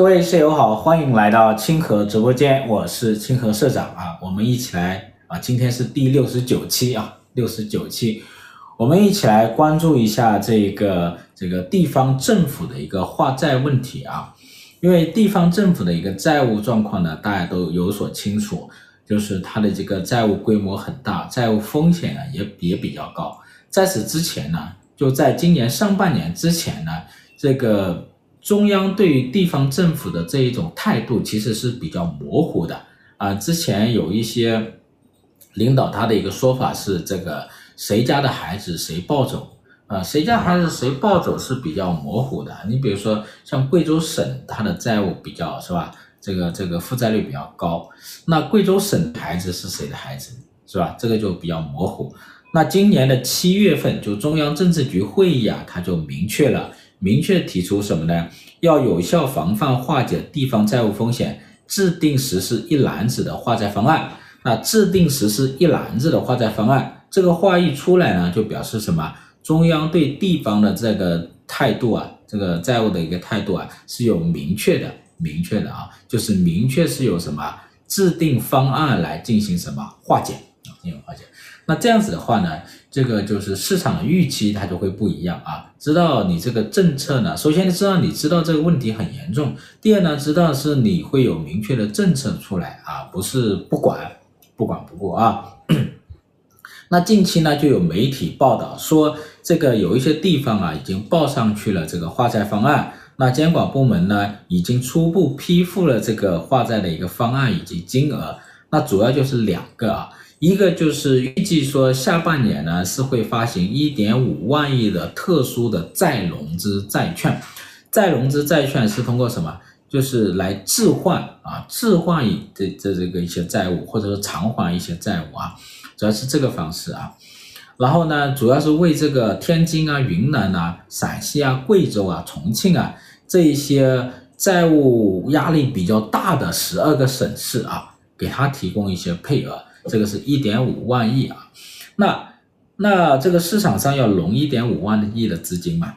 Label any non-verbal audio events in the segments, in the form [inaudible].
各位舍友好，欢迎来到清河直播间，我是清河社长啊，我们一起来啊，今天是第六十九期啊，六十九期，我们一起来关注一下这个这个地方政府的一个化债问题啊，因为地方政府的一个债务状况呢，大家都有所清楚，就是它的这个债务规模很大，债务风险呢也也比较高，在此之前呢，就在今年上半年之前呢，这个。中央对于地方政府的这一种态度其实是比较模糊的啊。之前有一些领导他的一个说法是这个谁家的孩子谁抱走啊，谁家孩子谁抱走是比较模糊的。你比如说像贵州省，它的债务比较是吧？这个这个负债率比较高，那贵州省的孩子是谁的孩子是吧？这个就比较模糊。那今年的七月份，就中央政治局会议啊，他就明确了。明确提出什么呢？要有效防范化解地方债务风险，制定实施一揽子的化债方案。那制定实施一揽子的化债方案，这个话一出来呢，就表示什么？中央对地方的这个态度啊，这个债务的一个态度啊，是有明确的、明确的啊，就是明确是有什么制定方案来进行什么化解啊，进行化解。那这样子的话呢，这个就是市场的预期它就会不一样啊。知道你这个政策呢，首先知道你知道这个问题很严重，第二呢，知道是你会有明确的政策出来啊，不是不管不管不顾啊。那近期呢，就有媒体报道说，这个有一些地方啊已经报上去了这个化债方案，那监管部门呢已经初步批复了这个化债的一个方案以及金额，那主要就是两个啊。一个就是预计说下半年呢是会发行一点五万亿的特殊的再融资债券，再融资债券是通过什么？就是来置换啊，置换这这这个一些债务，或者说偿还一些债务啊，主要是这个方式啊。然后呢，主要是为这个天津啊、云南啊、陕西啊、贵州啊、重庆啊这一些债务压力比较大的十二个省市啊，给他提供一些配额。这个是一点五万亿啊，那那这个市场上要融一点五万亿的资金嘛，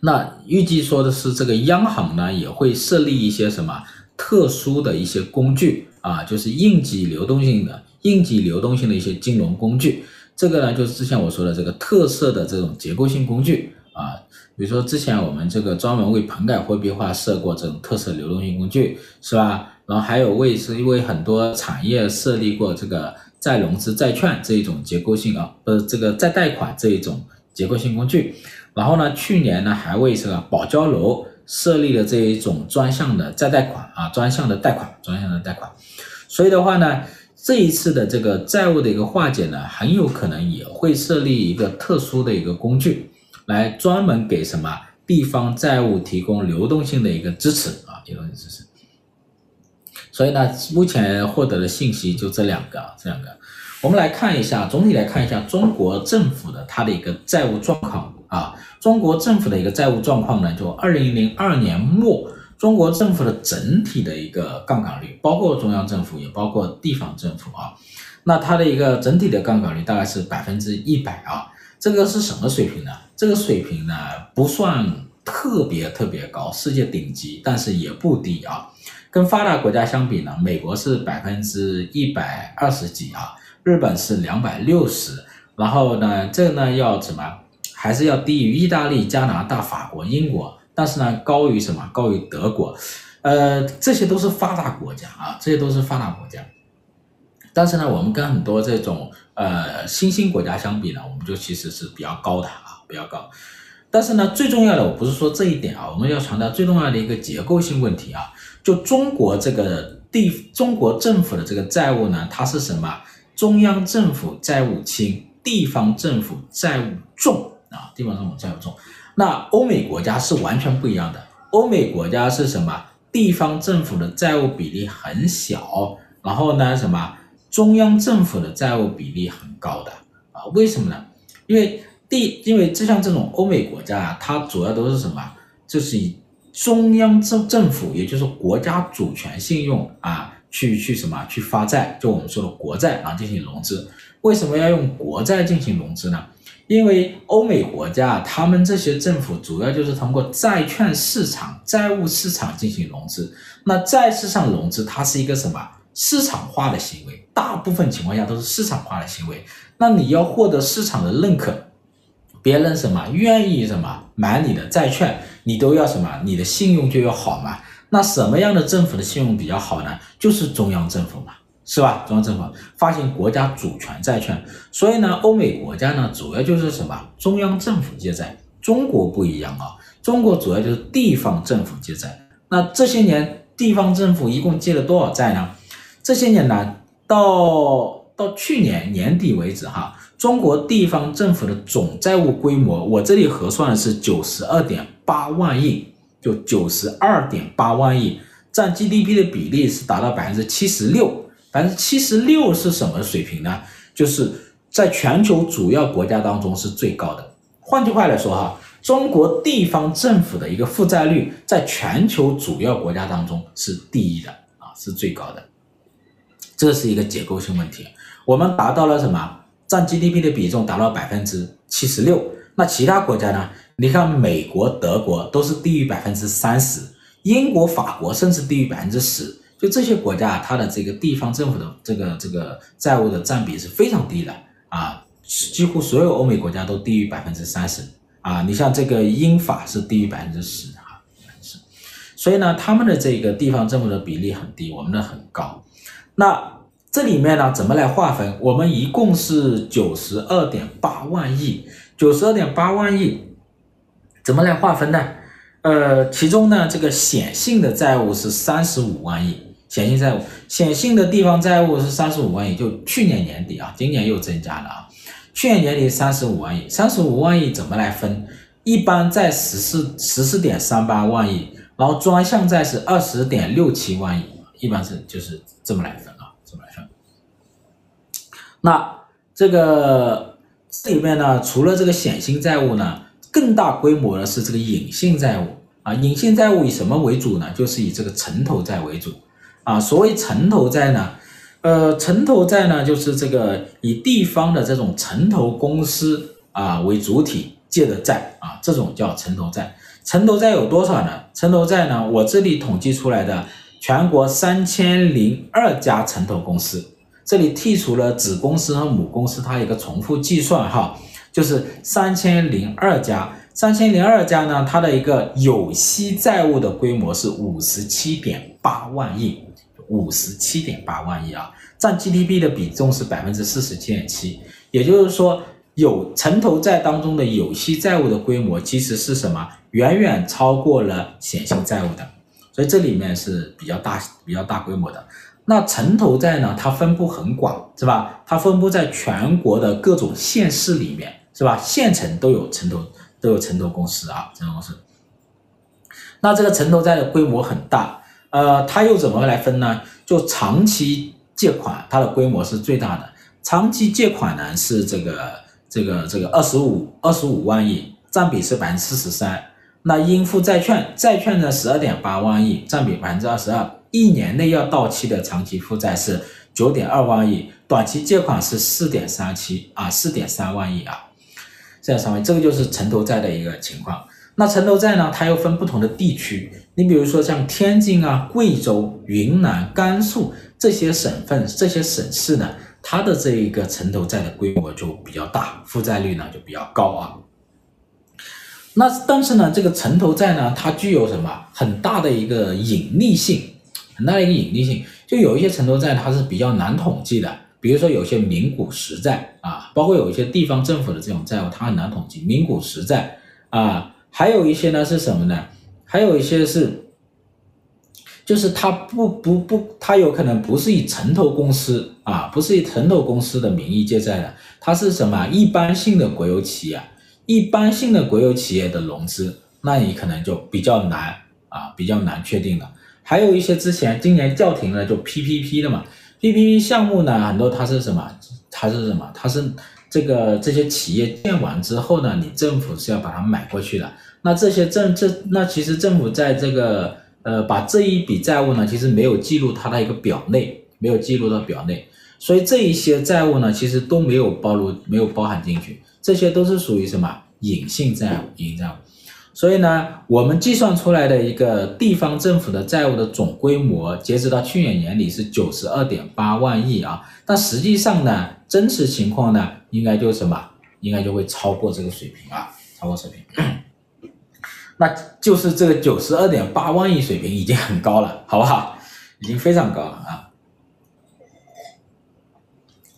那预计说的是这个央行呢也会设立一些什么特殊的一些工具啊，就是应急流动性的应急流动性的一些金融工具，这个呢就是之前我说的这个特色的这种结构性工具啊，比如说之前我们这个专门为棚改货币化设过这种特色流动性工具，是吧？然后还有为是因为很多产业设立过这个再融资债券这一种结构性啊，呃，这个再贷款这一种结构性工具。然后呢，去年呢还为这个保交楼设立了这一种专项的再贷款啊，专项的贷款，专项的贷款。所以的话呢，这一次的这个债务的一个化解呢，很有可能也会设立一个特殊的一个工具，来专门给什么地方债务提供流动性的一个支持啊，流动性支持。所以呢，目前获得的信息就这两个啊，这两个，我们来看一下，总体来看一下中国政府的它的一个债务状况啊。中国政府的一个债务状况呢，就二零零二年末，中国政府的整体的一个杠杆率，包括中央政府也包括地方政府啊，那它的一个整体的杠杆率大概是百分之一百啊。这个是什么水平呢？这个水平呢不算特别特别高，世界顶级，但是也不低啊。跟发达国家相比呢，美国是百分之一百二十几啊，日本是两百六十，然后呢，这个呢要什么？还是要低于意大利、加拿大、法国、英国，但是呢高于什么？高于德国，呃，这些都是发达国家啊，这些都是发达国家。但是呢，我们跟很多这种呃新兴国家相比呢，我们就其实是比较高的啊，比较高。但是呢，最重要的我不是说这一点啊，我们要强调最重要的一个结构性问题啊。就中国这个地，中国政府的这个债务呢，它是什么？中央政府债务轻，地方政府债务重啊，地方政府债务重。那欧美国家是完全不一样的，欧美国家是什么？地方政府的债务比例很小，然后呢，什么？中央政府的债务比例很高的啊？为什么呢？因为地，因为就像这种欧美国家啊，它主要都是什么？就是以。中央政政府，也就是国家主权信用啊，去去什么去发债，就我们说的国债啊进行融资。为什么要用国债进行融资呢？因为欧美国家他们这些政府主要就是通过债券市场、债务市场进行融资。那债市上融资，它是一个什么市场化的行为？大部分情况下都是市场化的行为。那你要获得市场的认可，别人什么愿意什么买你的债券，你都要什么？你的信用就要好嘛。那什么样的政府的信用比较好呢？就是中央政府嘛，是吧？中央政府发行国家主权债券，所以呢，欧美国家呢，主要就是什么？中央政府借债。中国不一样啊，中国主要就是地方政府借债。那这些年，地方政府一共借了多少债呢？这些年呢，到到去年年底为止，哈，中国地方政府的总债务规模，我这里核算的是九十二点八万亿。就九十二点八万亿，占 GDP 的比例是达到百分之七十六，百分之七十六是什么水平呢？就是在全球主要国家当中是最高的。换句话来说哈，中国地方政府的一个负债率在全球主要国家当中是第一的啊，是最高的。这是一个结构性问题。我们达到了什么？占 GDP 的比重达到百分之七十六，那其他国家呢？你看，美国、德国都是低于百分之三十，英国、法国甚至低于百分之十。就这些国家，它的这个地方政府的这个这个债务的占比是非常低的啊，几乎所有欧美国家都低于百分之三十啊。你像这个英法是低于百分之十啊，是。所以呢，他们的这个地方政府的比例很低，我们的很高。那这里面呢，怎么来划分？我们一共是九十二点八万亿，九十二点八万亿。怎么来划分呢？呃，其中呢，这个显性的债务是三十五万亿，显性债务，显性的地方债务是三十五万亿，就去年年底啊，今年又增加了啊，去年年底三十五万亿，三十五万亿怎么来分？一般在十四十四点三八万亿，然后专项债是二十点六七万亿，一般是就是这么来分啊，这么来分。那这个这里面呢，除了这个显性债务呢？更大规模的是这个隐性债务啊，隐性债务以什么为主呢？就是以这个城投债为主啊。所谓城投债呢，呃，城投债呢就是这个以地方的这种城投公司啊为主体借的债啊，这种叫城投债。城投债有多少呢？城投债呢，我这里统计出来的全国三千零二家城投公司，这里剔除了子公司和母公司，它一个重复计算哈。就是三千零二家，三千零二家呢，它的一个有息债务的规模是五十七点八万亿，五十七点八万亿啊，占 GDP 的比重是百分之四十七点七，也就是说，有城投债当中的有息债务的规模其实是什么？远远超过了显性债务的，所以这里面是比较大、比较大规模的。那城投债呢，它分布很广，是吧？它分布在全国的各种县市里面。是吧？县城都有城投，都有城投公司啊，城投公司。那这个城投债的规模很大，呃，它又怎么来分呢？就长期借款，它的规模是最大的。长期借款呢是这个这个这个二十五二十五万亿，占比是百分之四十三。那应付债券，债券呢十二点八万亿，占比百分之二十二。一年内要到期的长期负债是九点二万亿，短期借款是四点三七啊，四点三万亿啊。这样上面，这个就是城投债的一个情况。那城投债呢，它又分不同的地区。你比如说像天津啊、贵州、云南、甘肃这些省份、这些省市呢，它的这一个城投债的规模就比较大，负债率呢就比较高啊。那但是呢，这个城投债呢，它具有什么很大的一个隐匿性，很大的一个隐匿性。就有一些城投债它是比较难统计的。比如说有些名股实债啊，包括有一些地方政府的这种债务，它很难统计。名股实债啊，还有一些呢是什么呢？还有一些是，就是它不不不，它有可能不是以城投公司啊，不是以城投公司的名义借债的，它是什么？一般性的国有企业，一般性的国有企业的融资，那你可能就比较难啊，比较难确定了。还有一些之前今年叫停了，就 PPP 的嘛。PPP 项目呢，很多它是什么？它是什么？它是这个这些企业建完之后呢，你政府是要把它买过去的。那这些政这那其实政府在这个呃把这一笔债务呢，其实没有记录它的一个表内，没有记录到表内，所以这一些债务呢，其实都没有包入没有包含进去。这些都是属于什么隐性债务？隐性债务。所以呢，我们计算出来的一个地方政府的债务的总规模，截止到去年年底是九十二点八万亿啊。但实际上呢，真实情况呢，应该就是什么？应该就会超过这个水平啊，超过水平。[clears throat] 那就是这个九十二点八万亿水平已经很高了，好不好？已经非常高了啊。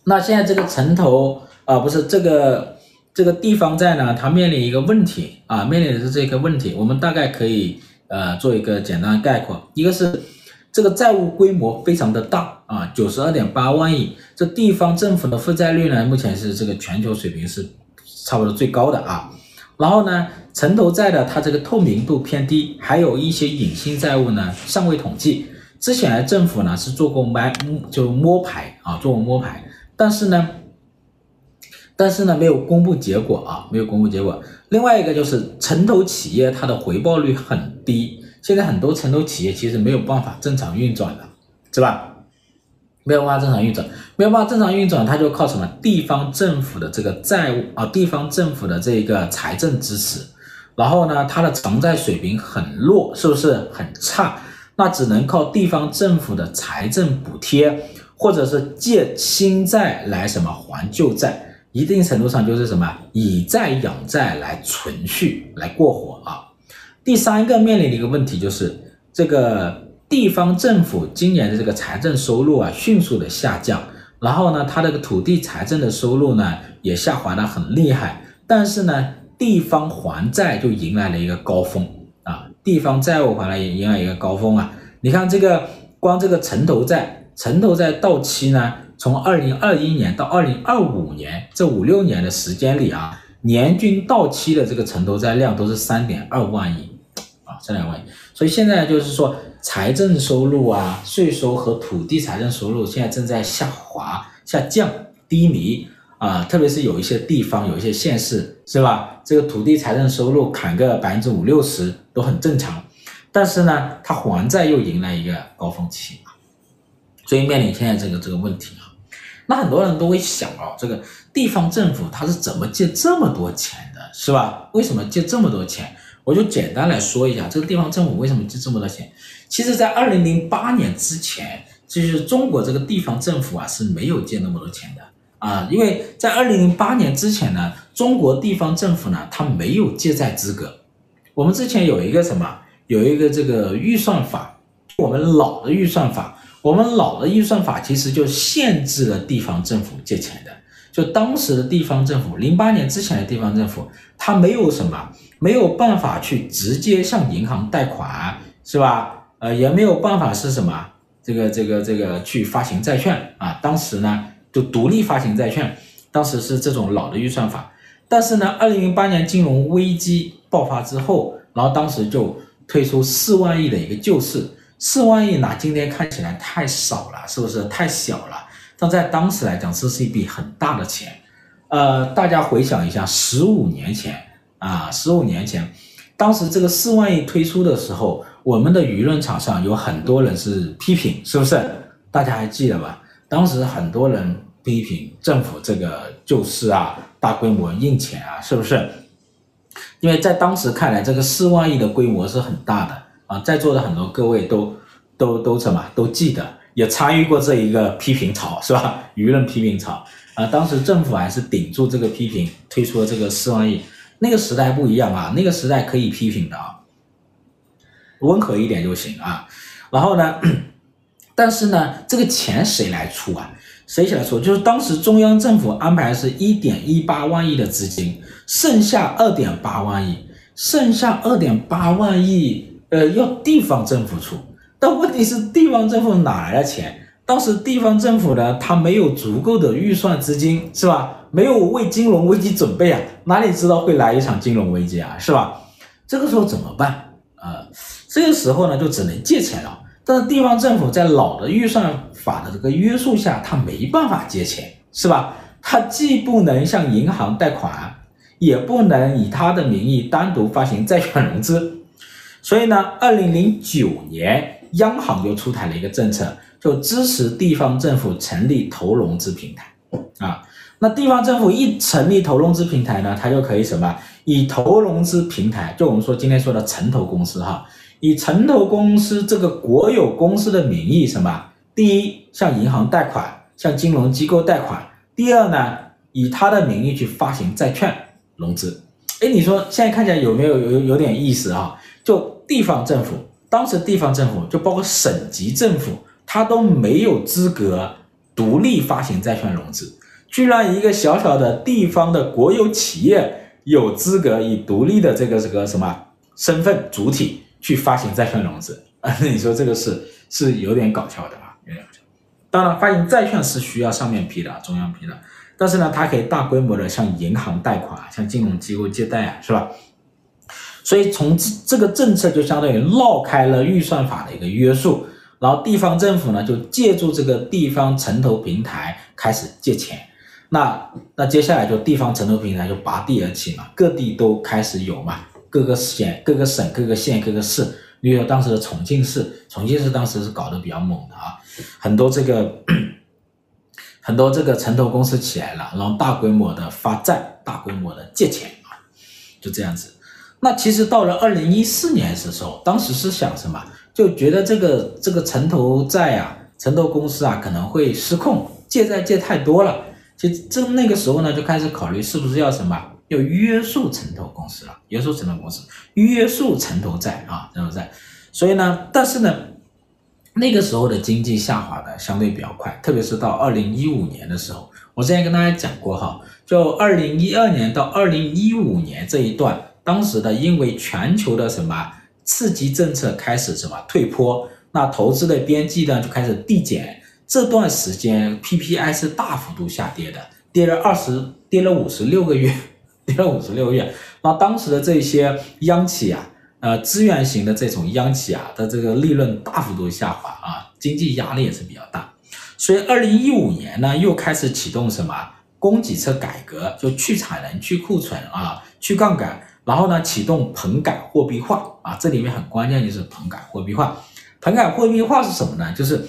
那现在这个城投啊，不是这个。这个地方债呢，它面临一个问题啊，面临的是这个问题。我们大概可以呃做一个简单的概括，一个是这个债务规模非常的大啊，九十二点八万亿，这地方政府的负债率呢，目前是这个全球水平是差不多最高的啊。然后呢，城投债的它这个透明度偏低，还有一些隐性债务呢尚未统计。之前，政府呢是做过买就摸排啊，做过摸排，但是呢。但是呢，没有公布结果啊，没有公布结果。另外一个就是城投企业它的回报率很低，现在很多城投企业其实没有办法正常运转的，是吧？没有办法正常运转，没有办法正常运转，它就靠什么？地方政府的这个债务啊，地方政府的这个财政支持，然后呢，它的偿债水平很弱，是不是很差？那只能靠地方政府的财政补贴，或者是借新债来什么还旧债。一定程度上就是什么以债养债来存续来过活啊。第三个面临的一个问题就是这个地方政府今年的这个财政收入啊迅速的下降，然后呢，它这个土地财政的收入呢也下滑的很厉害，但是呢，地方还债就迎来了一个高峰啊，地方债务还来也迎来一个高峰啊。你看这个光这个城投债，城投债到期呢。从二零二一年到二零二五年这五六年的时间里啊，年均到期的这个城投债量都是三点二万亿啊，三点二万亿。所以现在就是说，财政收入啊、税收和土地财政收入现在正在下滑、下降、低迷啊，特别是有一些地方、有一些县市，是吧？这个土地财政收入砍个百分之五六十都很正常，但是呢，它还债又迎来一个高峰期，所以面临现在这个这个问题啊。那很多人都会想哦，这个地方政府他是怎么借这么多钱的，是吧？为什么借这么多钱？我就简单来说一下，这个地方政府为什么借这么多钱？其实，在二零零八年之前，就是中国这个地方政府啊是没有借那么多钱的啊，因为在二零零八年之前呢，中国地方政府呢它没有借债资格。我们之前有一个什么，有一个这个预算法，我们老的预算法。我们老的预算法其实就限制了地方政府借钱的，就当时的地方政府，零八年之前的地方政府，它没有什么，没有办法去直接向银行贷款，是吧？呃，也没有办法是什么，这个这个这个去发行债券啊。当时呢，就独立发行债券，当时是这种老的预算法。但是呢，二零零八年金融危机爆发之后，然后当时就推出四万亿的一个救市。四万亿拿今天看起来太少了，是不是太小了？但在当时来讲，这是一笔很大的钱。呃，大家回想一下，十五年前啊，十五年前，当时这个四万亿推出的时候，我们的舆论场上有很多人是批评，是不是？大家还记得吧？当时很多人批评政府这个救市啊，大规模印钱啊，是不是？因为在当时看来，这个四万亿的规模是很大的。啊，在座的很多各位都都都什么都记得，也参与过这一个批评潮，是吧？舆论批评潮啊，当时政府还是顶住这个批评，推出了这个四万亿。那个时代不一样啊，那个时代可以批评的啊，温和一点就行啊。然后呢，[coughs] 但是呢，这个钱谁来出啊？谁来出？就是当时中央政府安排是一点一八万亿的资金，剩下二点八万亿，剩下二点八万亿。呃，要地方政府出，但问题是地方政府哪来的钱？当时地方政府呢，他没有足够的预算资金，是吧？没有为金融危机准备啊，哪里知道会来一场金融危机啊，是吧？这个时候怎么办？呃，这个时候呢，就只能借钱了。但是地方政府在老的预算法的这个约束下，他没办法借钱，是吧？他既不能向银行贷款，也不能以他的名义单独发行债券融资。所以呢，二零零九年，央行就出台了一个政策，就支持地方政府成立投融资平台啊。那地方政府一成立投融资平台呢，它就可以什么？以投融资平台，就我们说今天说的城投公司哈，以城投公司这个国有公司的名义什么？第一，向银行贷款，向金融机构贷款；第二呢，以他的名义去发行债券融资。哎，你说现在看起来有没有有有点意思啊？就地方政府，当时地方政府就包括省级政府，他都没有资格独立发行债券融资，居然一个小小的地方的国有企业。有资格以独立的这个这个什么身份主体去发行债券融资啊？那 [laughs] 你说这个是是有点搞笑的啊，有点搞笑。当然，发行债券是需要上面批的，中央批的，但是呢，它可以大规模的向银行贷款，向金融机构借贷啊，是吧？所以从这这个政策就相当于绕开了预算法的一个约束，然后地方政府呢就借助这个地方城投平台开始借钱。那那接下来就地方城投平台就拔地而起嘛，各地都开始有嘛，各个县、各个省、各个县、各个市，例如当时的重庆市，重庆市当时是搞得比较猛的啊，很多这个 [coughs] 很多这个城投公司起来了，然后大规模的发债，大规模的借钱啊，就这样子。那其实到了二零一四年的时候，当时是想什么？就觉得这个这个城投债啊，城投公司啊可能会失控，借债借太多了。其实这那个时候呢，就开始考虑是不是要什么，要约束城投公司了，约束城投公司，约束城投债啊，城投债。所以呢，但是呢，那个时候的经济下滑的相对比较快，特别是到二零一五年的时候，我之前跟大家讲过哈，就二零一二年到二零一五年这一段，当时的因为全球的什么刺激政策开始什么退坡，那投资的边际呢就开始递减。这段时间 PPI 是大幅度下跌的，跌了二十，跌了五十六个月，跌了五十六个月。那当时的这些央企啊，呃，资源型的这种央企啊的这个利润大幅度下滑啊，经济压力也是比较大。所以二零一五年呢，又开始启动什么供给侧改革，就去产能、去库存啊、去杠杆，然后呢，启动棚改货币化啊，这里面很关键就是棚改货币化。棚改货币化是什么呢？就是。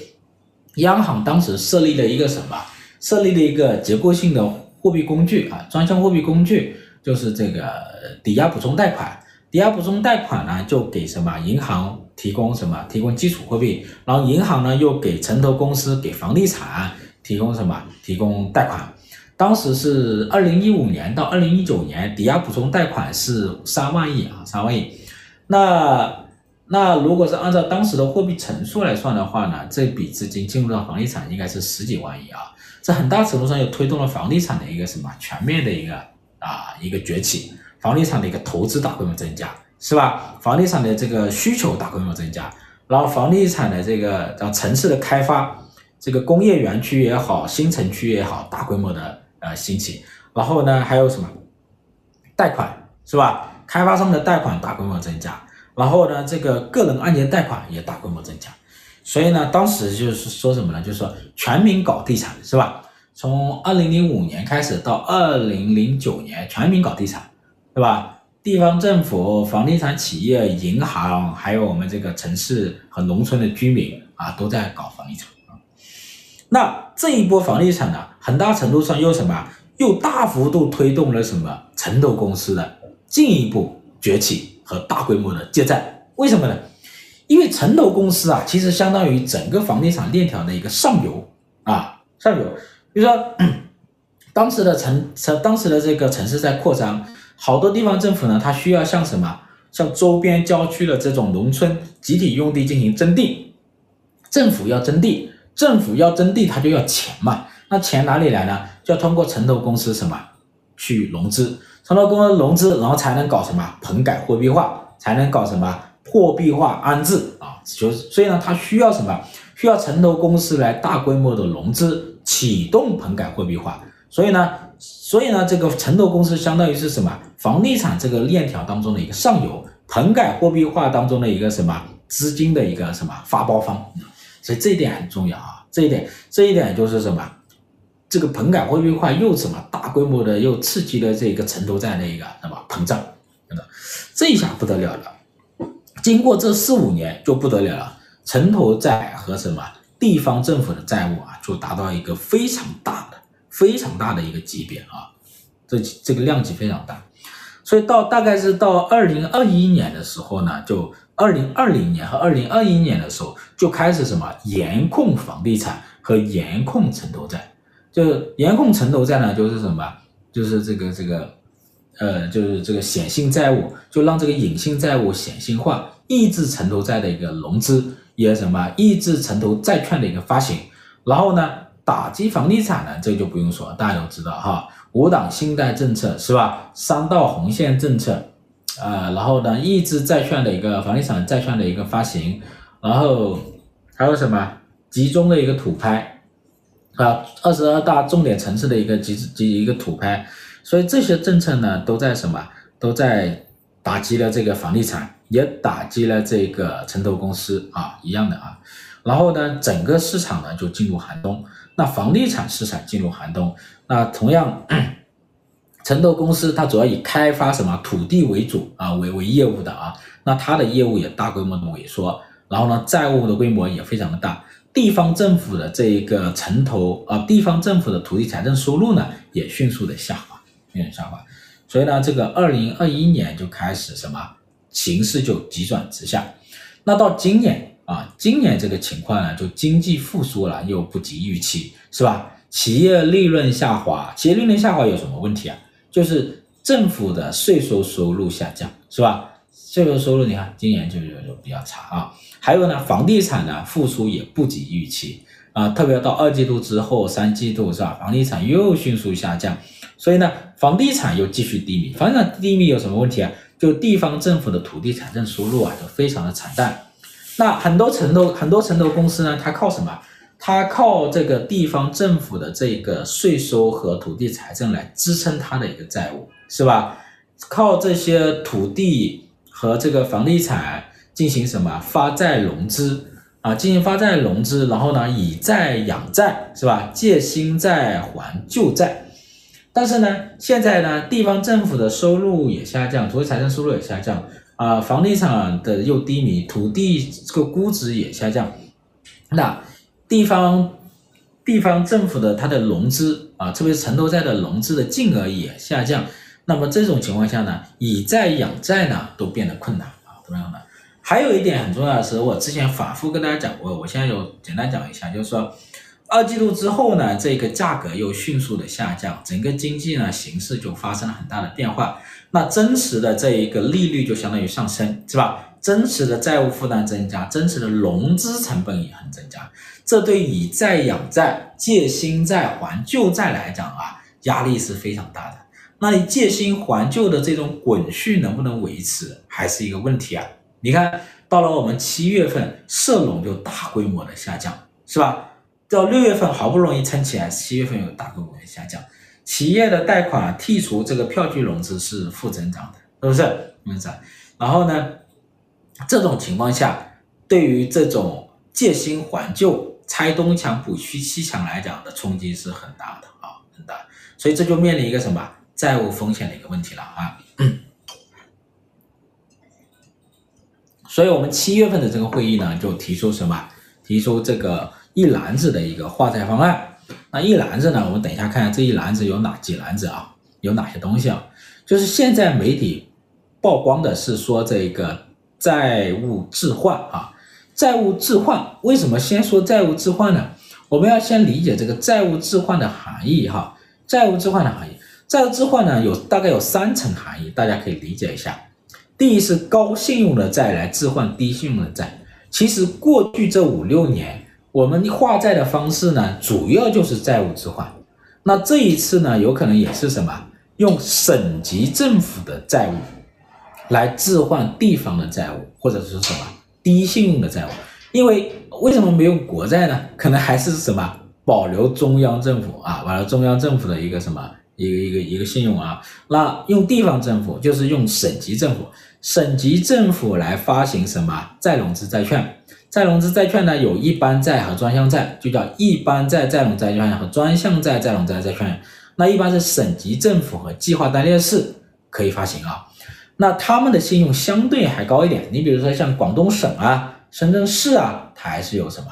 央行当时设立了一个什么？设立了一个结构性的货币工具啊，专项货币工具就是这个抵押补充贷款。抵押补充贷款呢，就给什么银行提供什么？提供基础货币，然后银行呢又给城投公司、给房地产提供什么？提供贷款。当时是二零一五年到二零一九年，抵押补充贷款是三万亿啊，三万亿。那那如果是按照当时的货币乘数来算的话呢，这笔资金进入到房地产应该是十几万亿啊，这很大程度上又推动了房地产的一个什么全面的一个啊一个崛起，房地产的一个投资大规模增加，是吧？房地产的这个需求大规模增加，然后房地产的这个叫城市的开发，这个工业园区也好，新城区也好，大规模的呃兴起，然后呢还有什么贷款是吧？开发商的贷款大规模增加。然后呢，这个个人按揭贷款也大规模增加，所以呢，当时就是说什么呢？就是说全民搞地产，是吧？从二零零五年开始到二零零九年，全民搞地产，对吧？地方政府、房地产企业、银行，还有我们这个城市和农村的居民啊，都在搞房地产啊。那这一波房地产呢，很大程度上又什么？又大幅度推动了什么？城投公司的进一步崛起。和大规模的借债，为什么呢？因为城投公司啊，其实相当于整个房地产链条的一个上游啊，上游。比如说，当时的城城，当时的这个城市在扩张，好多地方政府呢，它需要向什么，向周边郊区的这种农村集体用地进行征地。政府要征地，政府要征地，它就要钱嘛。那钱哪里来呢？就要通过城投公司什么去融资。城投公司融资，然后才能搞什么棚改货币化，才能搞什么货币化安置啊？就是所以呢，它需要什么？需要城投公司来大规模的融资，启动棚改货币化。所以呢，所以呢，这个城投公司相当于是什么？房地产这个链条当中的一个上游，棚改货币化当中的一个什么资金的一个什么发包方。所以这一点很重要啊！这一点，这一点就是什么？这个棚改货币化又什么大规模的又刺激了这个城投债的一个什么膨胀，这一下不得了了。经过这四五年就不得了了，城投债和什么地方政府的债务啊，就达到一个非常大的、非常大的一个级别啊，这这个量级非常大，所以到大概是到二零二一年的时候呢，就二零二零年和二零二一年的时候就开始什么严控房地产和严控城投债，就严控城投债呢，就是什么，就是这个这个，呃，就是这个显性债务，就让这个隐性债务显性化，抑制城投债的一个融资，也什么抑制城投债券的一个发行，然后呢，打击房地产呢，这个就不用说，大家都知道哈，五档信贷政策是吧？三道红线政策，呃，然后呢，抑制债券的一个房地产债券的一个发行，然后还有什么？集中的一个土拍，啊，二十二大重点城市的一个集集一个土拍，所以这些政策呢，都在什么？都在打击了这个房地产，也打击了这个城投公司啊，一样的啊。然后呢，整个市场呢就进入寒冬。那房地产市场进入寒冬，那同样，[clears throat] 城投公司它主要以开发什么土地为主啊，为为业务的啊，那它的业务也大规模的萎缩，然后呢，债务的规模也非常的大，地方政府的这一个城投啊，地方政府的土地财政收入呢也迅速的下滑，有点下滑，所以呢，这个二零二一年就开始什么形势就急转直下，那到今年。啊，今年这个情况呢，就经济复苏了，又不及预期，是吧？企业利润下滑，企业利润下滑有什么问题啊？就是政府的税收收入下降，是吧？这个收入你看今年就就就比较差啊。还有呢，房地产呢复苏也不及预期啊，特别到二季度之后，三季度是吧？房地产又迅速下降，所以呢，房地产又继续低迷。房地产低迷有什么问题啊？就地方政府的土地财政收入啊，就非常的惨淡。那很多城投很多城投公司呢，它靠什么？它靠这个地方政府的这个税收和土地财政来支撑它的一个债务，是吧？靠这些土地和这个房地产进行什么发债融资啊？进行发债融资，然后呢，以债养债，是吧？借新债还旧债。但是呢，现在呢，地方政府的收入也下降，土地财政收入也下降。啊，房地产的又低迷，土地这个估值也下降，那地方地方政府的它的融资啊，特别是城投债的融资的金额也下降，那么这种情况下呢，以债养债呢都变得困难啊，同样的，还有一点很重要的是，我之前反复跟大家讲过，我现在就简单讲一下，就是说。二季度之后呢，这个价格又迅速的下降，整个经济呢形势就发生了很大的变化。那真实的这一个利率就相当于上升，是吧？真实的债务负担增加，真实的融资成本也很增加。这对以债养债、借新债还旧债来讲啊，压力是非常大的。那你借新还旧的这种滚续能不能维持，还是一个问题啊？你看到了我们七月份，社融就大规模的下降，是吧？到六月份好不容易撑起来，七月份又大规模的下降，企业的贷款剔除这个票据融资是负增长的，是不是？负增长。然后呢，这种情况下，对于这种借新还旧、拆东墙补西西墙来讲的冲击是很大的啊，很大。所以这就面临一个什么债务风险的一个问题了啊。所以我们七月份的这个会议呢，就提出什么？提出这个。一篮子的一个化债方案，那一篮子呢？我们等一下看看这一篮子有哪几篮子啊？有哪些东西啊？就是现在媒体曝光的是说这个债务置换啊，债务置换。为什么先说债务置换呢？我们要先理解这个债务置换的含义哈。债务置换的含义，债务置换呢有大概有三层含义，大家可以理解一下。第一是高信用的债来置换低信用的债，其实过去这五六年。我们化债的方式呢，主要就是债务置换。那这一次呢，有可能也是什么？用省级政府的债务来置换地方的债务，或者是什么低信用的债务？因为为什么没有国债呢？可能还是什么保留中央政府啊，保留中央政府的一个什么一个一个一个信用啊。那用地方政府就是用省级政府，省级政府来发行什么再融资债券。再融资债券呢，有一般债和专项债，就叫一般债再融债券和专项债再融债债券。那一般是省级政府和计划单列市可以发行啊。那他们的信用相对还高一点。你比如说像广东省啊、深圳市啊，它还是有什么，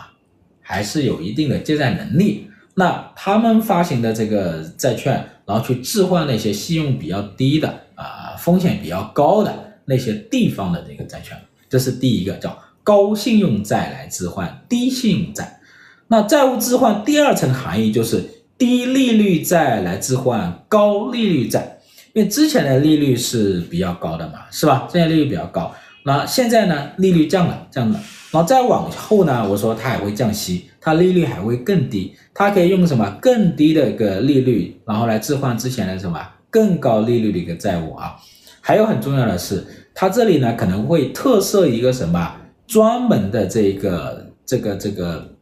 还是有一定的借债能力。那他们发行的这个债券，然后去置换那些信用比较低的啊、风险比较高的那些地方的这个债券，这是第一个叫高信用债来置换低信用债。那债务置换第二层含义就是低利率债来置换高利率债，因为之前的利率是比较高的嘛，是吧？现在利率比较高，那现在呢，利率降了，降了。然后再往后呢，我说它还会降息，它利率还会更低，它可以用什么更低的一个利率，然后来置换之前的什么更高利率的一个债务啊。还有很重要的是，它这里呢可能会特设一个什么专门的这个这个这个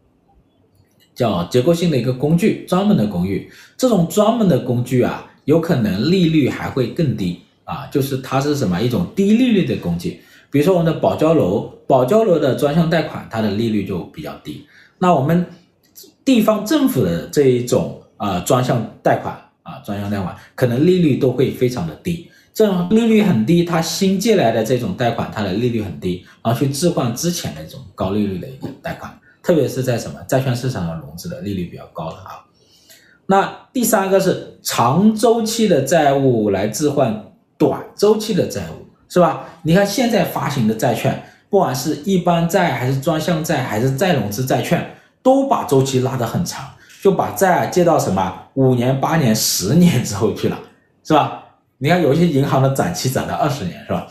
叫结构性的一个工具，专门的工具。这种专门的工具啊，有可能利率还会更低啊，就是它是什么一种低利率的工具。比如说我们的保交楼，保交楼的专项贷款，它的利率就比较低。那我们地方政府的这一种啊专项贷款啊专项贷款，可能利率都会非常的低。这种利率很低，它新借来的这种贷款，它的利率很低，然后去置换之前的这种高利率的一个贷款，特别是在什么债券市场上融资的利率比较高的啊。那第三个是长周期的债务来置换短周期的债务。是吧？你看现在发行的债券，不管是一般债还是专项债还是再融资债券，都把周期拉得很长，就把债借到什么五年、八年、十年之后去了，是吧？你看有一些银行的展期展到二十年，是吧？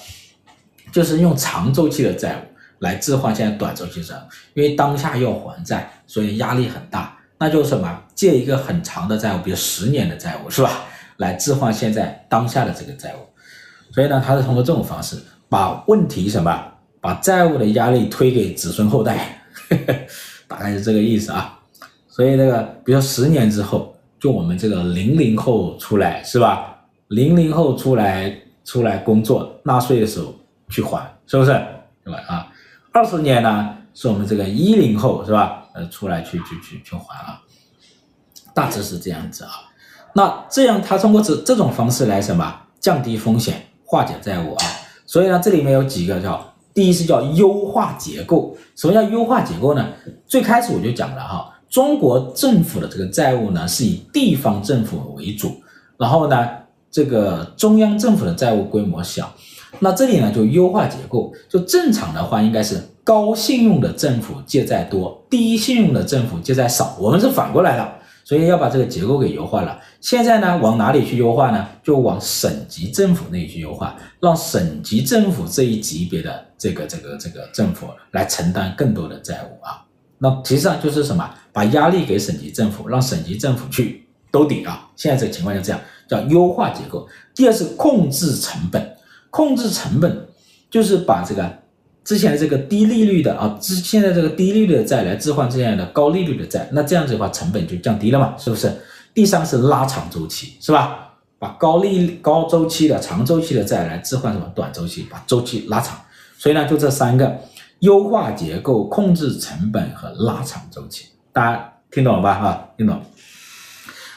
就是用长周期的债务来置换现在短周期债务，因为当下要还债，所以压力很大，那就是什么？借一个很长的债务，比如十年的债务，是吧？来置换现在当下的这个债务。所以呢，他是通过这种方式把问题什么，把债务的压力推给子孙后代，呵呵，大概是这个意思啊。所以那个，比如说十年之后，就我们这个零零后出来是吧？零零后出来出来工作纳税的时候去还，是不是？对吧？啊，二十年呢，是我们这个一零后是吧？呃，出来去去去去还啊，大致是这样子啊。那这样他通过这这种方式来什么降低风险？化解债务啊，所以呢，这里面有几个叫，第一是叫优化结构。什么叫优化结构呢？最开始我就讲了哈，中国政府的这个债务呢是以地方政府为主，然后呢，这个中央政府的债务规模小。那这里呢就优化结构，就正常的话应该是高信用的政府借债多，低信用的政府借债少。我们是反过来的。所以要把这个结构给优化了。现在呢，往哪里去优化呢？就往省级政府那里去优化，让省级政府这一级别的这个这个这个政府来承担更多的债务啊。那实际上就是什么？把压力给省级政府，让省级政府去兜底啊。现在这个情况就这样，叫优化结构。第二是控制成本，控制成本就是把这个。之前这个低利率的啊，之现在这个低利率的债来置换这样的高利率的债，那这样子的话成本就降低了嘛，是不是？第三是拉长周期，是吧？把高利高周期的长周期的债来置换什么短周期，把周期拉长。所以呢，就这三个：优化结构、控制成本和拉长周期。大家听懂了吧？啊，听懂。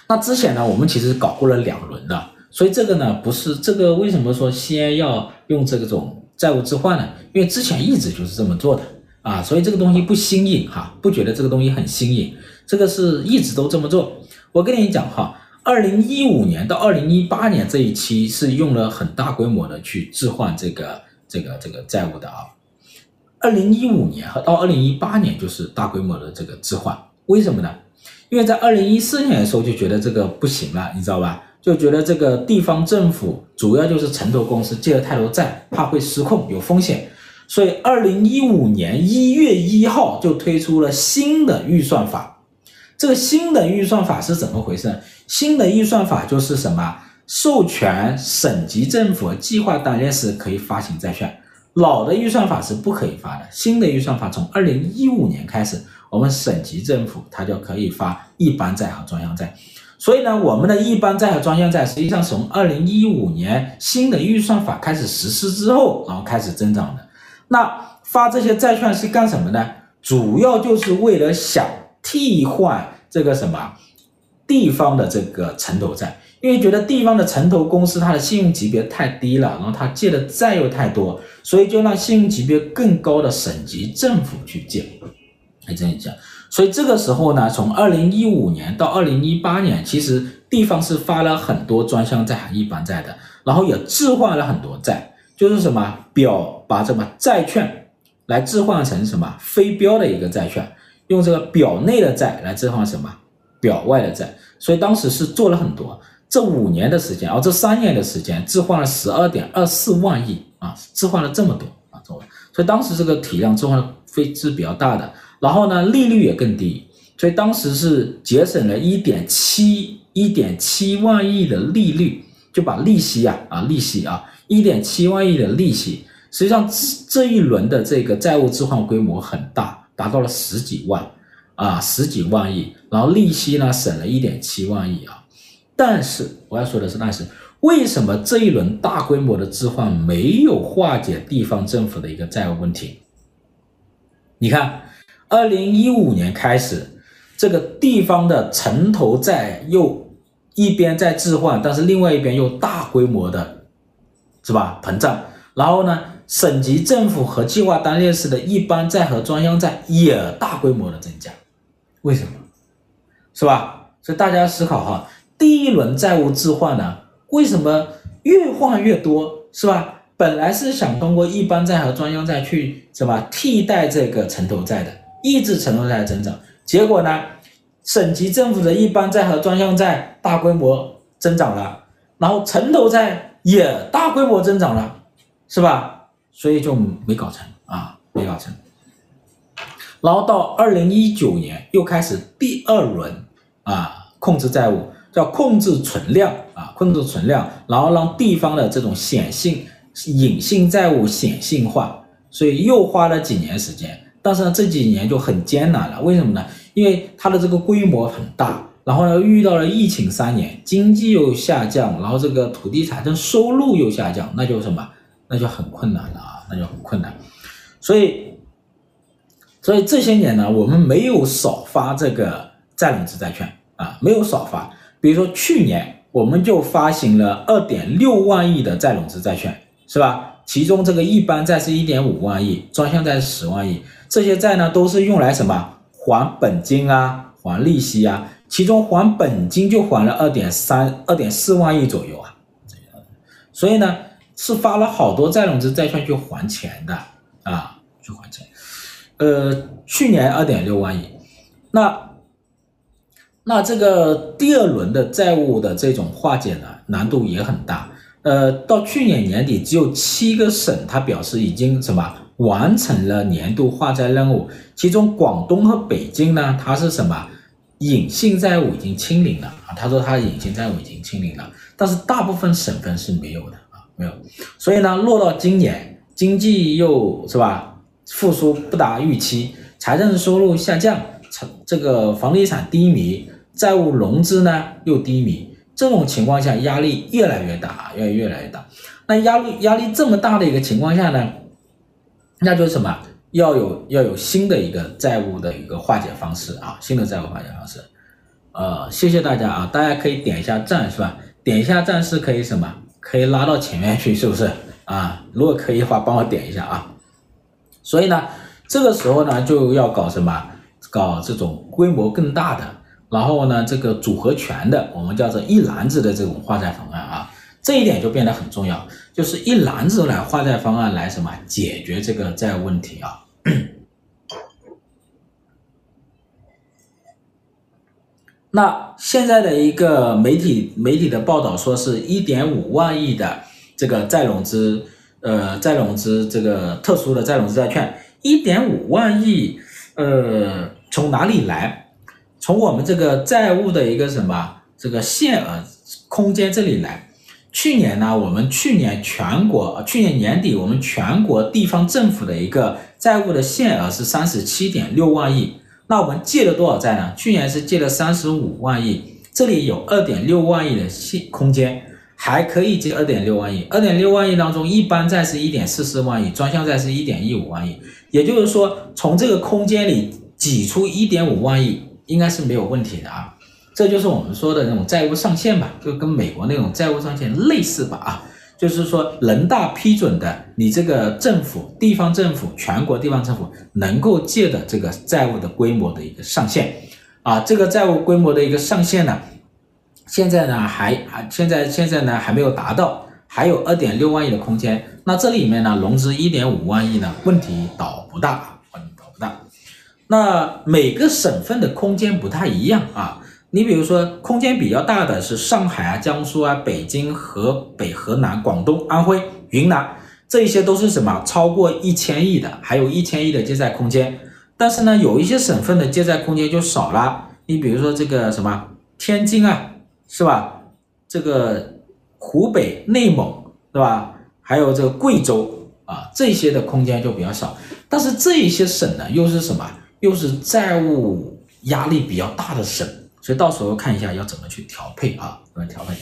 那之前呢，我们其实搞过了两轮的，所以这个呢，不是这个为什么说先要用这种？债务置换呢？因为之前一直就是这么做的啊，所以这个东西不新颖哈，不觉得这个东西很新颖，这个是一直都这么做。我跟你讲哈，二零一五年到二零一八年这一期是用了很大规模的去置换这个这个这个债务的啊。二零一五年和到二零一八年就是大规模的这个置换，为什么呢？因为在二零一四年的时候就觉得这个不行了，你知道吧？就觉得这个地方政府主要就是城投公司借了太多债，怕会失控有风险，所以二零一五年一月一号就推出了新的预算法。这个新的预算法是怎么回事？新的预算法就是什么？授权省级政府计划当年时可以发行债券，老的预算法是不可以发的。新的预算法从二零一五年开始，我们省级政府它就可以发一般债和专项债。所以呢，我们的一般债和专项债实际上从二零一五年新的预算法开始实施之后，然后开始增长的。那发这些债券是干什么呢？主要就是为了想替换这个什么地方的这个城投债，因为觉得地方的城投公司它的信用级别太低了，然后它借的债又太多，所以就让信用级别更高的省级政府去借。可以这样讲。所以这个时候呢，从二零一五年到二零一八年，其实地方是发了很多专项债和一般债的，然后也置换了很多债，就是什么表把这么债券来置换成什么非标的一个债券，用这个表内的债来置换什么表外的债，所以当时是做了很多。这五年的时间，哦，这三年的时间置换了十二点二四万亿啊，置换了这么多啊，这么，所以当时这个体量置换非是比较大的。然后呢，利率也更低，所以当时是节省了一点七一点七万亿的利率，就把利息啊啊利息啊一点七万亿的利息，实际上这这一轮的这个债务置换规模很大，达到了十几万啊十几万亿，然后利息呢省了一点七万亿啊，但是我要说的是，但是为什么这一轮大规模的置换没有化解地方政府的一个债务问题？你看。二零一五年开始，这个地方的城投债又一边在置换，但是另外一边又大规模的，是吧？膨胀。然后呢，省级政府和计划单列市的一般债和专项债也大规模的增加，为什么？是吧？所以大家思考哈，第一轮债务置换呢，为什么越换越多，是吧？本来是想通过一般债和专项债去什么替代这个城投债的。抑制城投债的增长，结果呢，省级政府的一般债和专项债大规模增长了，然后城投债也大规模增长了，是吧？所以就没搞成啊，没搞成。然后到二零一九年又开始第二轮啊，控制债务，叫控制存量啊，控制存量，然后让地方的这种显性隐性债务显性化，所以又花了几年时间。但是呢，这几年就很艰难了，为什么呢？因为它的这个规模很大，然后呢遇到了疫情三年，经济又下降，然后这个土地财政收入又下降，那就什么？那就很困难了啊，那就很困难。所以，所以这些年呢，我们没有少发这个再融资债券啊，没有少发。比如说去年我们就发行了二点六万亿的再融资债券，是吧？其中这个一般债是一点五万亿，专项债是十万亿。这些债呢，都是用来什么？还本金啊，还利息啊。其中还本金就还了二点三、二点四万亿左右啊。所以呢，是发了好多再融资债券去还钱的啊，去还钱。呃，去年二点六万亿。那那这个第二轮的债务的这种化解呢，难度也很大。呃，到去年年底，只有七个省，它表示已经什么？完成了年度化债任务，其中广东和北京呢，它是什么隐性债务已经清零了啊？他说他隐性债务已经清零了，但是大部分省份是没有的啊，没有。所以呢，落到今年，经济又是吧复苏不达预期，财政收入下降，成这个房地产低迷，债务融资呢又低迷，这种情况下压力越来越大，越越来越大。那压力压力这么大的一个情况下呢？那就是什么？要有要有新的一个债务的一个化解方式啊，新的债务化解方式。呃，谢谢大家啊，大家可以点一下赞是吧？点一下赞是可以什么？可以拉到前面去，是不是啊？如果可以的话，帮我点一下啊。所以呢，这个时候呢，就要搞什么？搞这种规模更大的，然后呢，这个组合拳的，我们叫做一篮子的这种化债方案啊。这一点就变得很重要，就是一篮子来化债方案来什么解决这个债务问题啊？[clears throat] 那现在的一个媒体媒体的报道说是一点五万亿的这个再融资，呃，再融资这个特殊的再融资债券，一点五万亿，呃，从哪里来？从我们这个债务的一个什么这个限额空间这里来。去年呢，我们去年全国去年年底，我们全国地方政府的一个债务的限额是三十七点六万亿。那我们借了多少债呢？去年是借了三十五万亿，这里有二点六万亿的现空间，还可以借二点六万亿。二点六万亿当中，一般债是一点四四万亿，专项债是一点一五万亿。也就是说，从这个空间里挤出一点五万亿，应该是没有问题的啊。这就是我们说的那种债务上限吧，就跟美国那种债务上限类似吧啊，就是说人大批准的，你这个政府、地方政府、全国地方政府能够借的这个债务的规模的一个上限啊，这个债务规模的一个上限呢，现在呢还还现在现在呢还没有达到，还有二点六万亿的空间。那这里面呢融资一点五万亿呢，问题倒不大，问题倒不大。那每个省份的空间不太一样啊。你比如说，空间比较大的是上海啊、江苏啊、北京、河北、河南、广东、安徽、云南，这一些都是什么超过一千亿的，还有一千亿的借债空间。但是呢，有一些省份的借债空间就少了。你比如说这个什么天津啊，是吧？这个湖北、内蒙，对吧？还有这个贵州啊，这些的空间就比较少。但是这一些省呢，又是什么？又是债务压力比较大的省。所以到时候看一下要怎么去调配啊，怎么调配？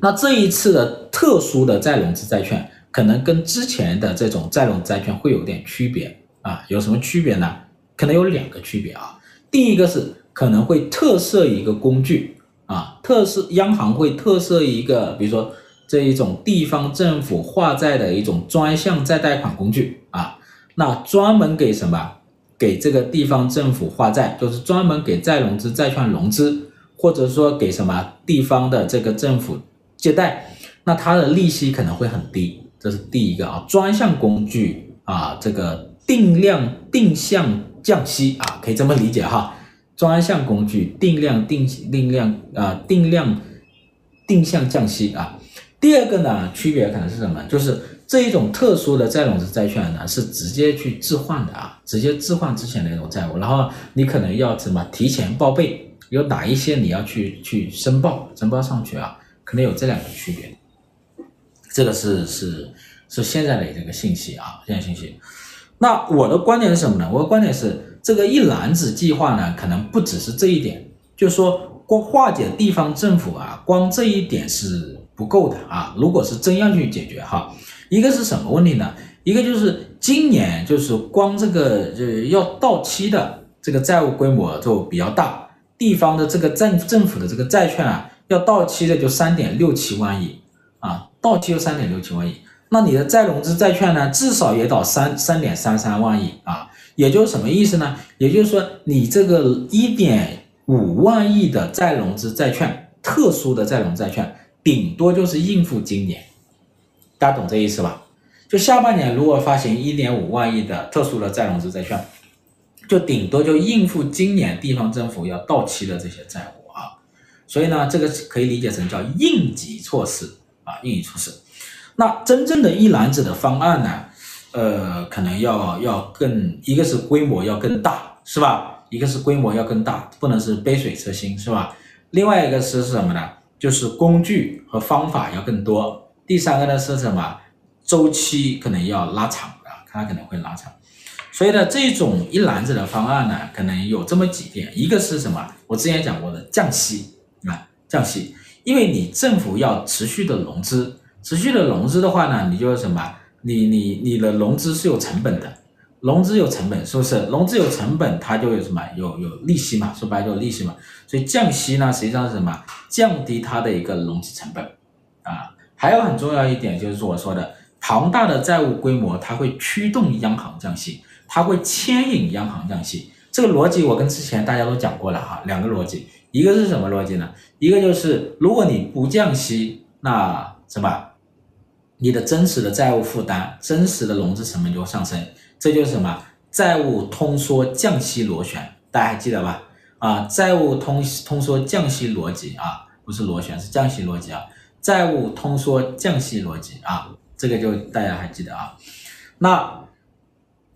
那这一次的特殊的再融资债券，可能跟之前的这种再融资债券会有点区别啊，有什么区别呢？可能有两个区别啊。第一个是可能会特设一个工具啊，特设央行会特设一个，比如说这一种地方政府化债的一种专项再贷款工具啊，那专门给什么？给这个地方政府化债，就是专门给再融资债券融资，或者说给什么地方的这个政府借贷，那它的利息可能会很低，这是第一个啊。专项工具啊，这个定量定向降息啊，可以这么理解哈。专项工具定量定定量啊，定量定向降息啊。第二个呢，区别可能是什么？就是。这一种特殊的再融资债券呢，是直接去置换的啊，直接置换之前的那种债务，然后你可能要怎么提前报备，有哪一些你要去去申报，申报上去啊，可能有这两个区别。这个是是是现在的这个信息啊，现在信息。那我的观点是什么呢？我的观点是，这个一篮子计划呢，可能不只是这一点，就是说光化解地方政府啊，光这一点是不够的啊。如果是真要去解决哈。一个是什么问题呢？一个就是今年就是光这个呃要到期的这个债务规模就比较大，地方的这个政政府的这个债券啊要到期的就三点六七万亿啊，到期就三点六七万亿，那你的再融资债券呢至少也到三三点三三万亿啊，也就是什么意思呢？也就是说你这个一点五万亿的再融资债券，特殊的再融债券，顶多就是应付今年。大家懂这意思吧？就下半年如果发行一点五万亿的特殊的再融资债券，就顶多就应付今年地方政府要到期的这些债务啊。所以呢，这个可以理解成叫应急措施啊，应急措施。那真正的一揽子的方案呢，呃，可能要要更，一个是规模要更大，是吧？一个是规模要更大，不能是杯水车薪，是吧？另外一个是什么呢？就是工具和方法要更多。第三个呢是什么？周期可能要拉长啊，它可能会拉长。所以呢，这种一篮子的方案呢，可能有这么几点。一个是什么？我之前讲过的降息啊，降息。因为你政府要持续的融资，持续的融资的话呢，你就是什么？你你你的融资是有成本的，融资有成本，是不是？融资有成本，它就有什么？有有利息嘛，说白了就有利息嘛。所以降息呢，实际上是什么？降低它的一个融资成本啊。还有很重要一点就是我说的庞大的债务规模，它会驱动央行降息，它会牵引央行降息。这个逻辑我跟之前大家都讲过了哈，两个逻辑，一个是什么逻辑呢？一个就是如果你不降息，那什么，你的真实的债务负担、真实的融资成本就会上升，这就是什么债务通缩降息螺旋，大家还记得吧？啊，债务通通缩降息逻辑啊，不是螺旋，是降息逻辑啊。债务通缩降息逻辑啊，这个就大家还记得啊。那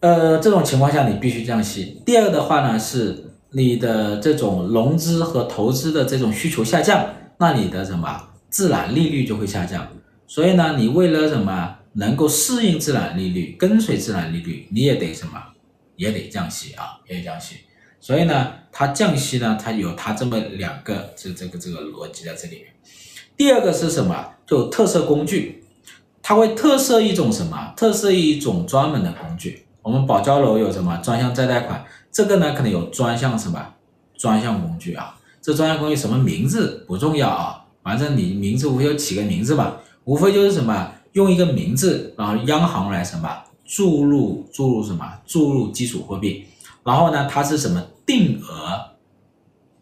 呃，这种情况下你必须降息。第二的话呢，是你的这种融资和投资的这种需求下降，那你的什么自然利率就会下降。所以呢，你为了什么能够适应自然利率，跟随自然利率，你也得什么，也得降息啊，也得降息。所以呢，它降息呢，它有它这么两个这这个这个逻辑在这里面。第二个是什么？就特色工具，它会特色一种什么？特色一种专门的工具。我们保交楼有什么？专项再贷款？这个呢，可能有专项什么？专项工具啊？这专项工具什么名字不重要啊，反正你名字无非就起个名字吧，无非就是什么？用一个名字，然后央行来什么？注入注入什么？注入基础货币，然后呢，它是什么定额？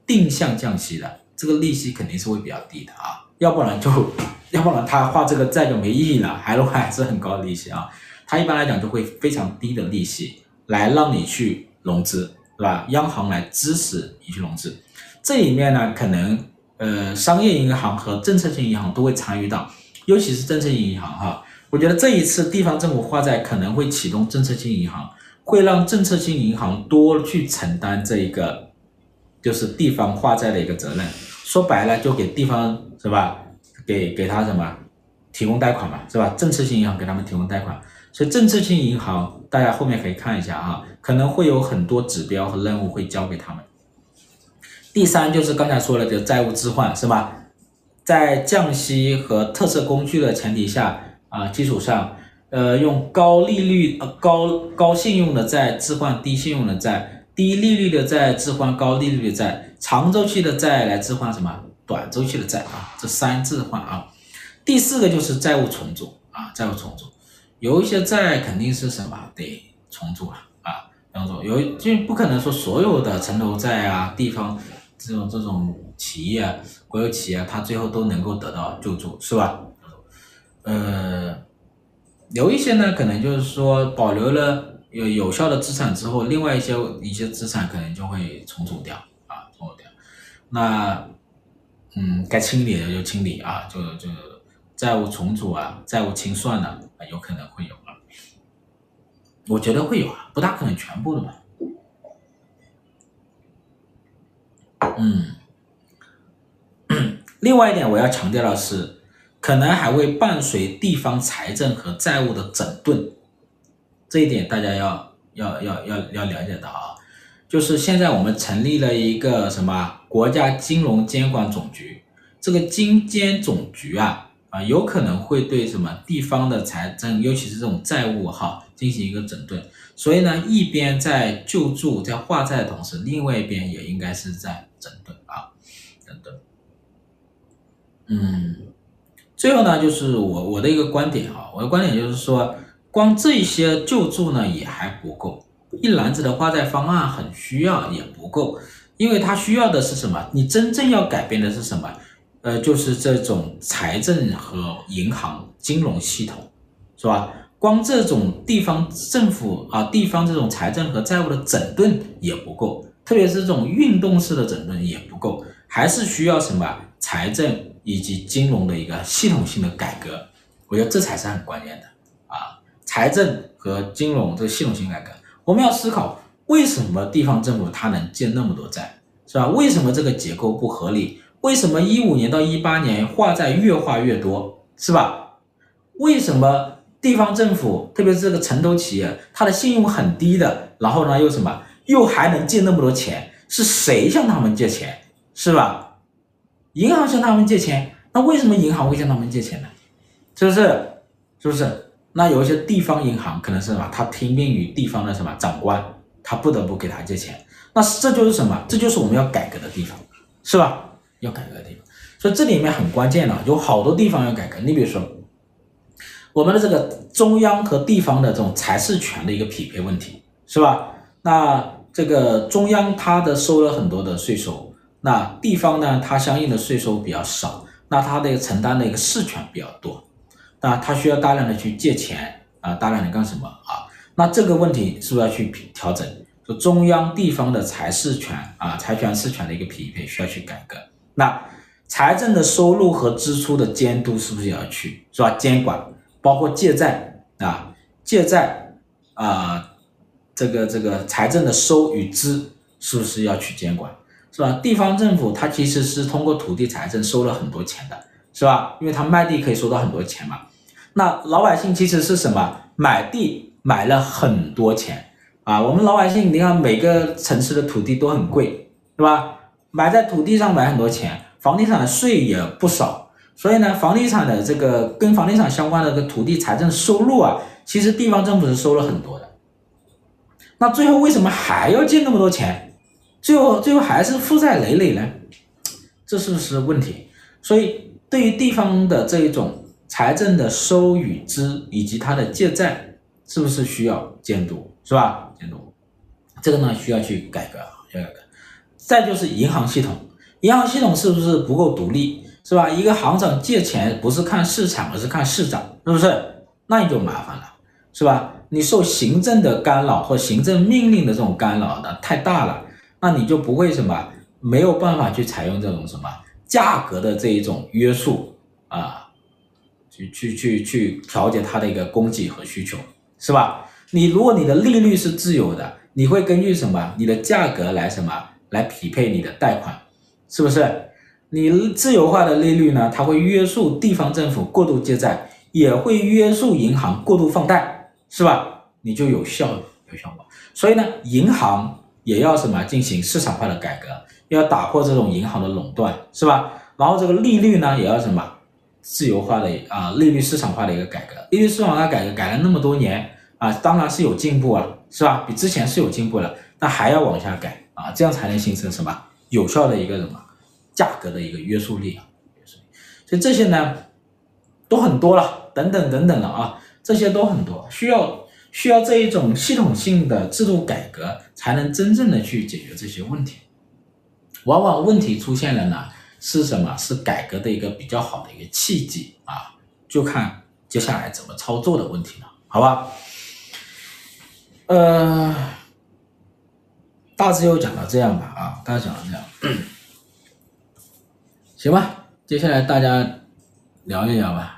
定向降息的，这个利息肯定是会比较低的啊，要不然就要不然他画这个债就没意义了，还的话还是很高的利息啊，他一般来讲就会非常低的利息来让你去融资，是吧？央行来支持你去融资，这里面呢可能。呃，商业银行和政策性银行都会参与到，尤其是政策性银行哈。我觉得这一次地方政府画债可能会启动政策性银行，会让政策性银行多去承担这一个，就是地方发债的一个责任。说白了，就给地方是吧？给给他什么提供贷款嘛，是吧？政策性银行给他们提供贷款，所以政策性银行大家后面可以看一下哈，可能会有很多指标和任务会交给他们。第三就是刚才说的这个债务置换是吧？在降息和特色工具的前提下啊基础上，呃用高利率呃高高信用的债置换低信用的债，低利率的债置换高利率的债，长周期的债来置换什么短周期的债啊？这三置换啊。第四个就是债务重组啊，债务重组，有一些债肯定是什么得重组啊啊，比方说有就不可能说所有的城投债啊地方。这种这种企业啊，国有企业，它最后都能够得到救助，是吧？呃，有一些呢，可能就是说保留了有有效的资产之后，另外一些一些资产可能就会重组掉啊，重组掉。那嗯，该清理的就清理啊，就就债务重组啊，债务清算呢，啊，有可能会有啊。我觉得会有啊，不大可能全部的嘛。嗯，[clears throat] 另外一点我要强调的是，可能还会伴随地方财政和债务的整顿，这一点大家要要要要要了解到啊。就是现在我们成立了一个什么国家金融监管总局，这个金监总局啊啊，有可能会对什么地方的财政，尤其是这种债务哈，进行一个整顿。所以呢，一边在救助、在化债的同时，另外一边也应该是在整顿啊，整顿。嗯，最后呢，就是我我的一个观点啊，我的观点就是说，光这些救助呢也还不够，一篮子的化债方案很需要也不够，因为它需要的是什么？你真正要改变的是什么？呃，就是这种财政和银行金融系统，是吧？光这种地方政府啊，地方这种财政和债务的整顿也不够，特别是这种运动式的整顿也不够，还是需要什么财政以及金融的一个系统性的改革。我觉得这才是很关键的啊！财政和金融这个系统性改革，我们要思考为什么地方政府它能借那么多债，是吧？为什么这个结构不合理？为什么一五年到一八年化债越化越多，是吧？为什么？地方政府，特别是这个城投企业，它的信用很低的，然后呢又什么，又还能借那么多钱，是谁向他们借钱，是吧？银行向他们借钱，那为什么银行会向他们借钱呢？是不是？是不是？那有一些地方银行可能是什么，他听命于地方的什么长官，他不得不给他借钱，那这就是什么？这就是我们要改革的地方，是吧？要改革的地方，所以这里面很关键了，有好多地方要改革，你比如说。我们的这个中央和地方的这种财事权的一个匹配问题，是吧？那这个中央它的收了很多的税收，那地方呢，它相应的税收比较少，那它的承担的一个事权比较多，那它需要大量的去借钱啊，大量的干什么啊？那这个问题是不是要去调整？就中央地方的财事权啊，财权事权的一个匹配需要去改革。那财政的收入和支出的监督是不是也要去，是吧？监管。包括借债啊，借债啊，这个这个财政的收与支是不是要去监管，是吧？地方政府它其实是通过土地财政收了很多钱的，是吧？因为它卖地可以收到很多钱嘛。那老百姓其实是什么？买地买了很多钱啊。我们老百姓，你看每个城市的土地都很贵，是吧？买在土地上买很多钱，房地产的税也不少。所以呢，房地产的这个跟房地产相关的这个土地财政收入啊，其实地方政府是收了很多的。那最后为什么还要借那么多钱？最后最后还是负债累累呢？这是不是问题？所以对于地方的这一种财政的收与支以及它的借债是不是需要监督，是吧？监督，这个呢需要去改革，需要改革。再就是银行系统，银行系统是不是不够独立，是吧？一个行长借钱不是看市场，而是看市长，是不是？那你就麻烦了，是吧？你受行政的干扰或行政命令的这种干扰呢太大了，那你就不会什么，没有办法去采用这种什么价格的这一种约束啊，去去去去调节它的一个供给和需求，是吧？你如果你的利率是自由的，你会根据什么？你的价格来什么来匹配你的贷款，是不是？你自由化的利率呢，它会约束地方政府过度借债，也会约束银行过度放贷。是吧？你就有效有效果。所以呢，银行也要什么进行市场化的改革，要打破这种银行的垄断，是吧？然后这个利率呢，也要什么自由化的啊，利率市场化的一个改革。利率市场化改革改了那么多年啊，当然是有进步啊，是吧？比之前是有进步了，那还要往下改啊，这样才能形成什么有效的一个什么价格的一个约束力啊。所以这些呢，都很多了，等等等等了啊。这些都很多，需要需要这一种系统性的制度改革，才能真正的去解决这些问题。往往问题出现了呢，是什么？是改革的一个比较好的一个契机啊，就看接下来怎么操作的问题了，好吧？呃，大致就讲到这样吧，啊，大致讲到这样，[clears throat] 行吧？接下来大家聊一聊吧。